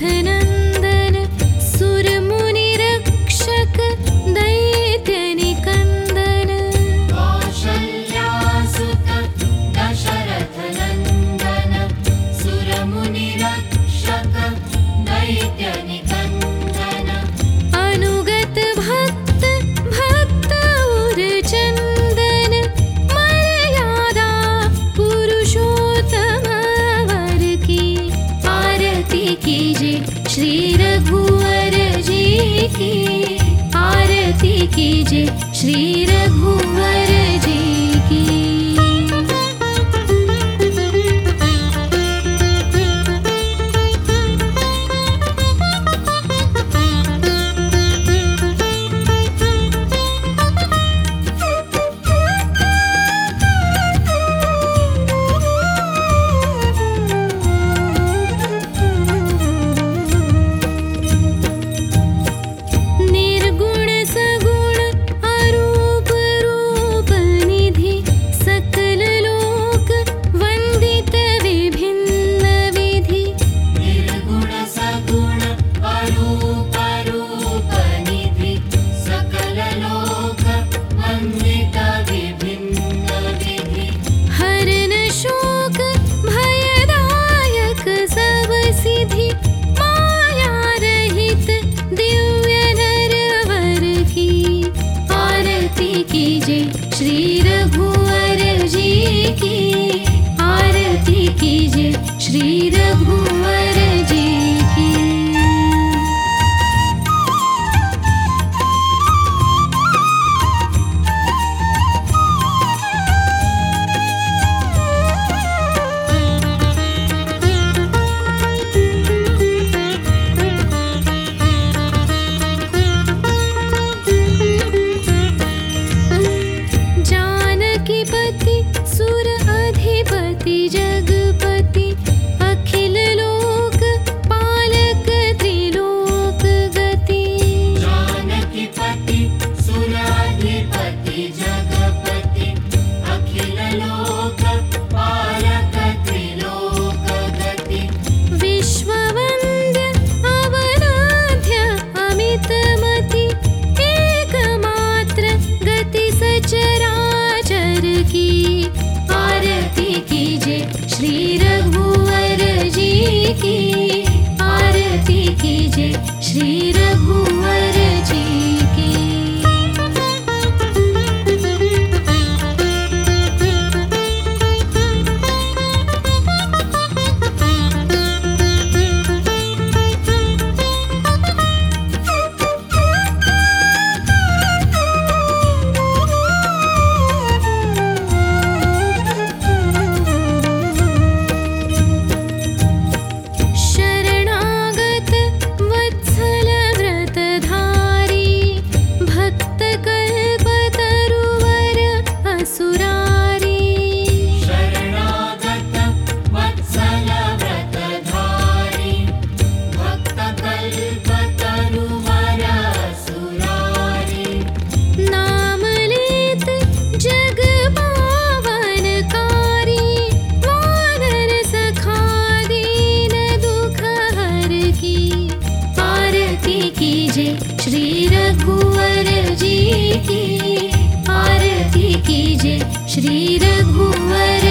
थे न श्रीरघुवर जय श्री रघुवर जी की आरति कीजे श्री रघुवर